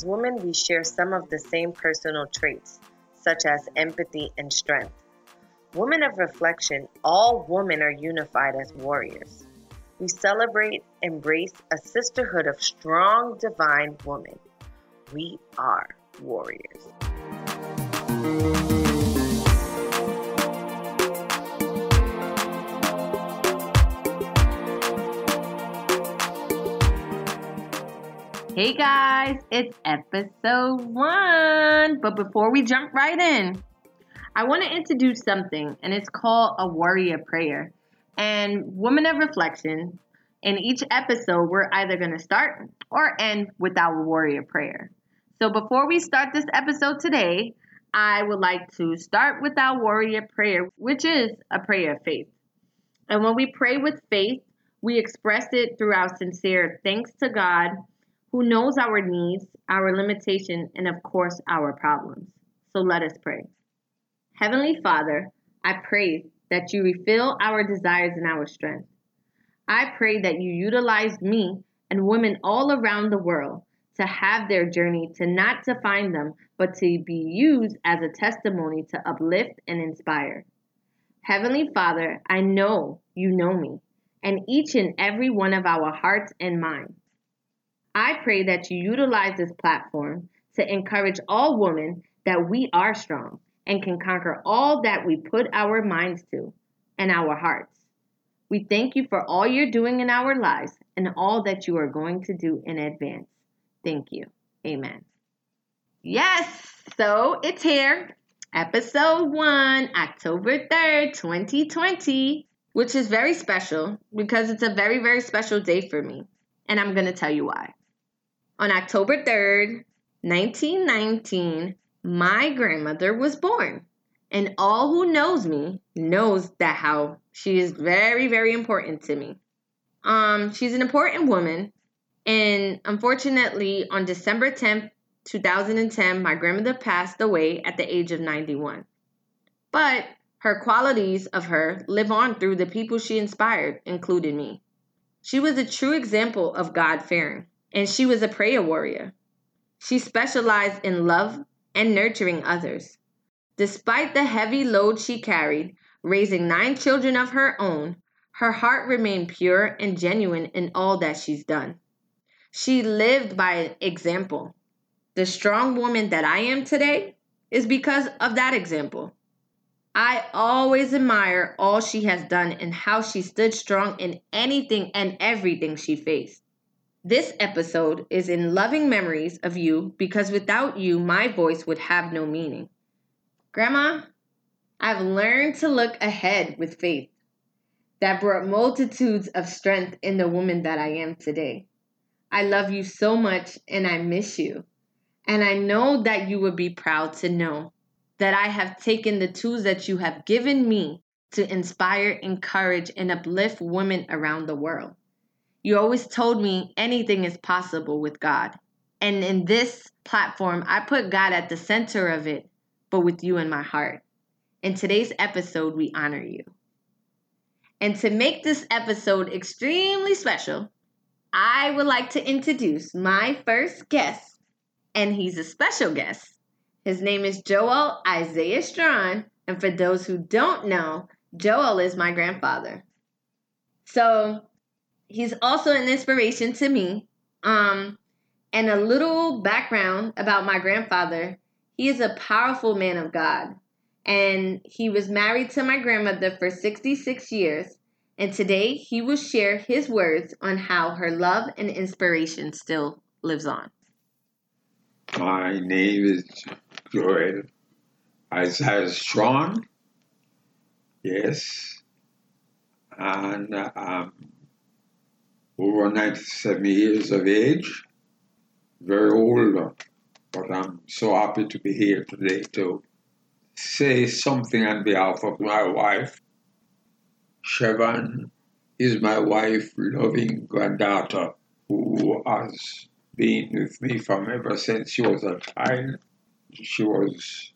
As women, we share some of the same personal traits, such as empathy and strength. Women of reflection, all women are unified as warriors. We celebrate, embrace a sisterhood of strong, divine women. We are warriors. Hey guys, it's episode one. But before we jump right in, I want to introduce something, and it's called a warrior prayer. And Woman of Reflection, in each episode, we're either going to start or end with our warrior prayer. So before we start this episode today, I would like to start with our warrior prayer, which is a prayer of faith. And when we pray with faith, we express it through our sincere thanks to God who knows our needs, our limitation, and of course, our problems. So let us pray. Heavenly Father, I pray that you refill our desires and our strength. I pray that you utilize me and women all around the world to have their journey to not define them, but to be used as a testimony to uplift and inspire. Heavenly Father, I know you know me and each and every one of our hearts and minds. I pray that you utilize this platform to encourage all women that we are strong and can conquer all that we put our minds to and our hearts. We thank you for all you're doing in our lives and all that you are going to do in advance. Thank you. Amen. Yes, so it's here. Episode 1, October 3rd, 2020, which is very special because it's a very, very special day for me. And I'm going to tell you why. On October 3rd, 1919, my grandmother was born. And all who knows me knows that how she is very, very important to me. Um, she's an important woman. And unfortunately, on December 10th, 2010, my grandmother passed away at the age of 91. But her qualities of her live on through the people she inspired, including me. She was a true example of God fearing and she was a prayer warrior. She specialized in love and nurturing others. Despite the heavy load she carried, raising nine children of her own, her heart remained pure and genuine in all that she's done. She lived by example. The strong woman that I am today is because of that example. I always admire all she has done and how she stood strong in anything and everything she faced. This episode is in loving memories of you because without you, my voice would have no meaning. Grandma, I've learned to look ahead with faith that brought multitudes of strength in the woman that I am today. I love you so much and I miss you. And I know that you would be proud to know that I have taken the tools that you have given me to inspire, encourage, and uplift women around the world. You always told me anything is possible with God. And in this platform, I put God at the center of it, but with you in my heart. In today's episode, we honor you. And to make this episode extremely special, I would like to introduce my first guest, and he's a special guest. His name is Joel Isaiah Strawn, and for those who don't know, Joel is my grandfather. So he's also an inspiration to me. Um, and a little background about my grandfather. He is a powerful man of God. And he was married to my grandmother for 66 years. And today he will share his words on how her love and inspiration still lives on. My name is Joel Isaiah Strong. Yes. And um, over 97 years of age, very old, but I'm so happy to be here today to say something on behalf of my wife. Siobhan is my wife, loving granddaughter, who has been with me from ever since she was a child. She was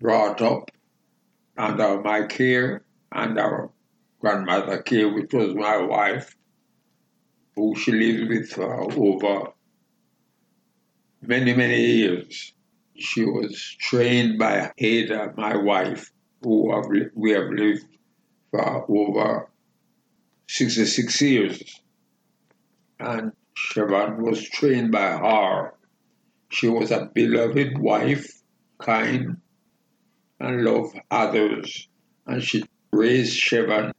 brought up under my care and our grandmother care, which was my wife who she lived with for over many, many years. She was trained by Ada, my wife, who have, we have lived for over 66 years. And Siobhan was trained by her. She was a beloved wife, kind, and loved others. And she raised Siobhan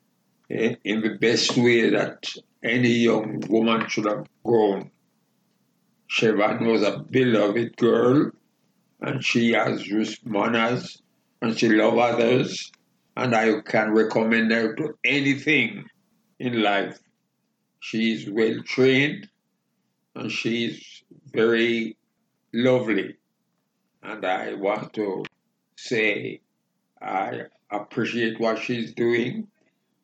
in in the best way that any young woman should have grown. Siobhan was a beloved girl, and she has manners, and she loves others, and I can recommend her to anything in life. She is well trained, and she is very lovely. And I want to say I appreciate what she's doing,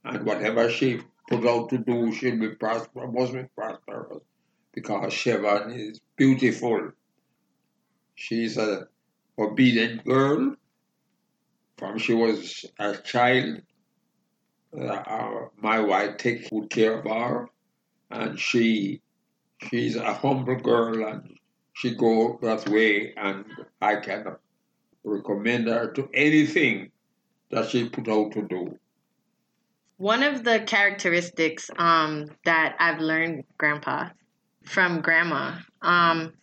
and whatever she put out to do, she'll be prosperous, must be prosperous, because Siobhan is beautiful. She's a obedient girl. From she was a child, uh, uh, my wife takes good care of her, and she she's a humble girl, and she go that way, and I can recommend her to anything that she put out to do. One of the characteristics um, that I've learned, Grandpa, from Grandma, um,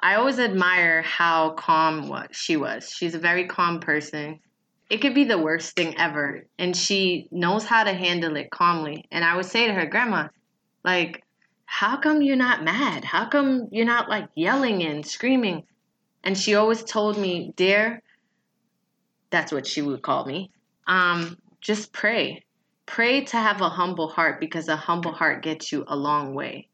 I always admire how calm she was. She's a very calm person. It could be the worst thing ever, and she knows how to handle it calmly. And I would say to her, Grandma, like, how come you're not mad? How come you're not like yelling and screaming? And she always told me, Dear, that's what she would call me. Um, just pray pray to have a humble heart because a humble heart gets you a long way.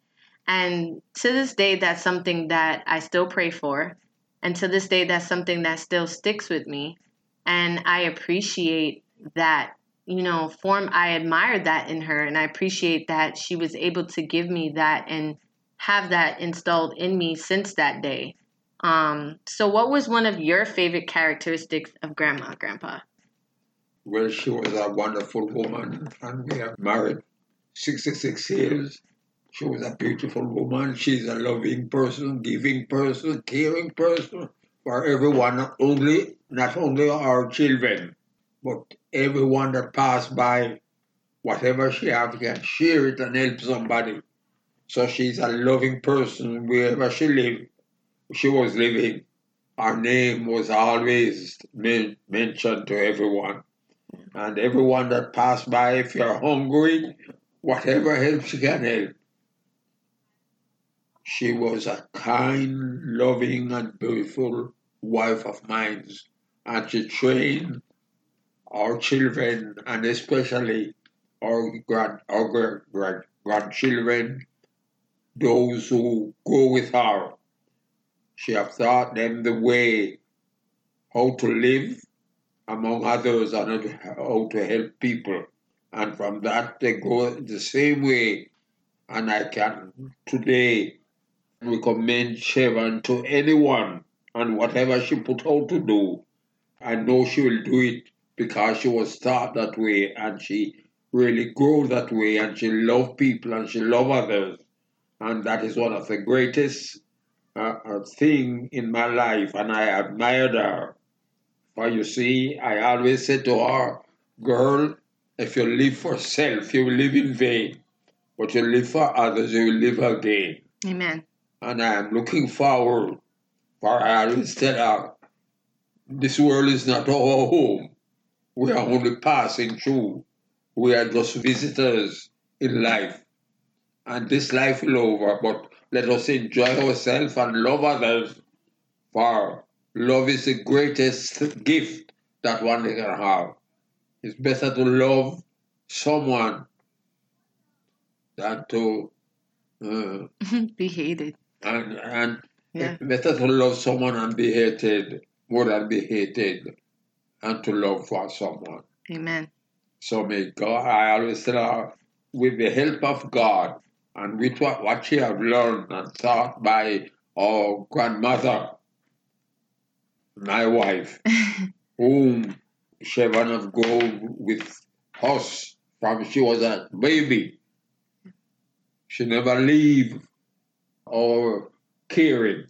And to this day, that's something that I still pray for. And to this day, that's something that still sticks with me. And I appreciate that, you know, form. I admire that in her. And I appreciate that she was able to give me that and have that installed in me since that day. Um, so, what was one of your favorite characteristics of Grandma, Grandpa? Well, she was a wonderful woman, and we have married 66 years. She was a beautiful woman. She's a loving person, giving person, caring person for everyone, not only not only our children, but everyone that passed by. Whatever she have, can share it and help somebody. So she's a loving person wherever she lived. She was living. Her name was always men- mentioned to everyone and everyone that passed by, if you're hungry, whatever help she can help. She was a kind, loving, and beautiful wife of mine, and she trained our children, and especially our grand, our grand, grand, grandchildren, those who go with her. She have taught them the way how to live among others, on how to help people. And from that, they go the same way. And I can today recommend Siobhan to anyone and whatever she put out to do. I know she will do it because she was taught that way and she really grew that way and she loved people and she loved others. And that is one of the greatest uh, uh, thing in my life and I admired her. For you see, I always say to her, girl, if you live for self, you will live in vain. But you live for others, you will live again. Amen. And I am looking forward, for I always tell her, this world is not our home. We are only passing through. We are just visitors in life. And this life will over, but let us enjoy ourselves and love others. For love is the greatest gift that one can have. It's better to love someone than to uh, Be hated. and and Yeah. it's better to love someone and be hated more than be hated and to love for someone. Amen. So may God, I always tell her, with the help of God and with what, what she have learned and taught by our grandmother, my wife, whom Siobhan have grown with us from she was a baby. She never leave our caring.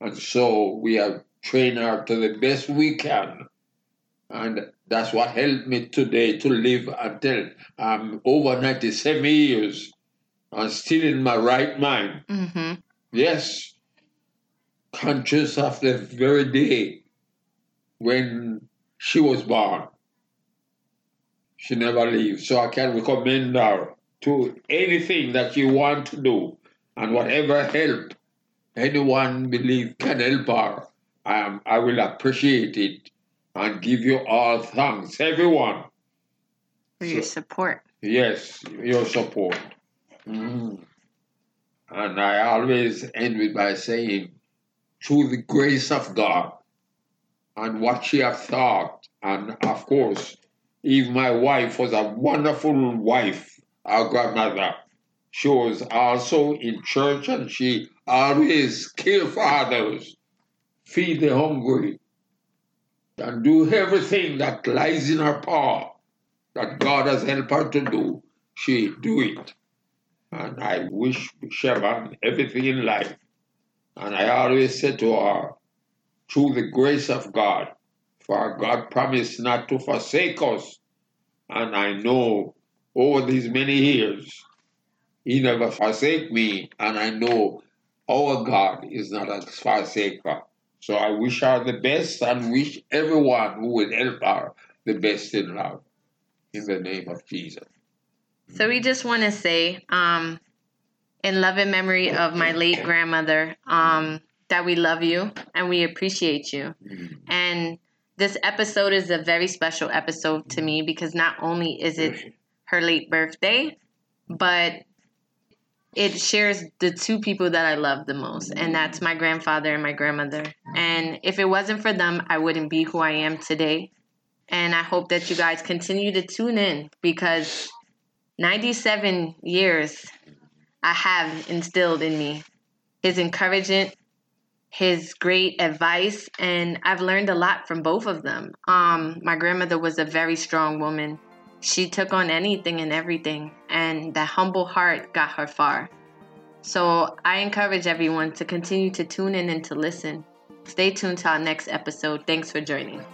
And so we have trained her to the best we can. And that's what helped me today to live until I'm over 97 years and still in my right mind. Mm-hmm. Yes, conscious of the very day when she was born. She never leaves. So I can recommend her to anything that you want to do and whatever help anyone believe can help her. I, am, I will appreciate it and give you all thanks, everyone. For your So- support. Yes, your support. Mm. And I always end with by saying, through the grace of God and what she have thought, and of course, even my wife was a wonderful wife, our grandmother. She was also in church and she always care for others, feed the hungry, and do everything that lies in her power that God has helped her to do, she do it. And I wish Sharon everything in life. And I always say to her, through the grace of God, for God promised not to forsake us. And I know over these many years, He never forsake me. And I know our God is not a forsaker. So I wish her the best and wish everyone who will help her the best in life in the name of Jesus. So we just want to say, um, in love and memory of my late grandmother, um, that we love you and we appreciate you. And this episode is a very special episode to me because not only is it her late birthday, but it shares the two people that I love the most, and that's my grandfather and my grandmother. And if it wasn't for them, I wouldn't be who I am today. And I hope that you guys continue to tune in because 97 years I have instilled in me his encouragement, his great advice, and I've learned a lot from both of them. Um, my grandmother was a very strong woman. She took on anything and everything, and that humble heart got her far. So I encourage everyone to continue to tune in and to listen. Stay tuned to our next episode. Thanks for joining.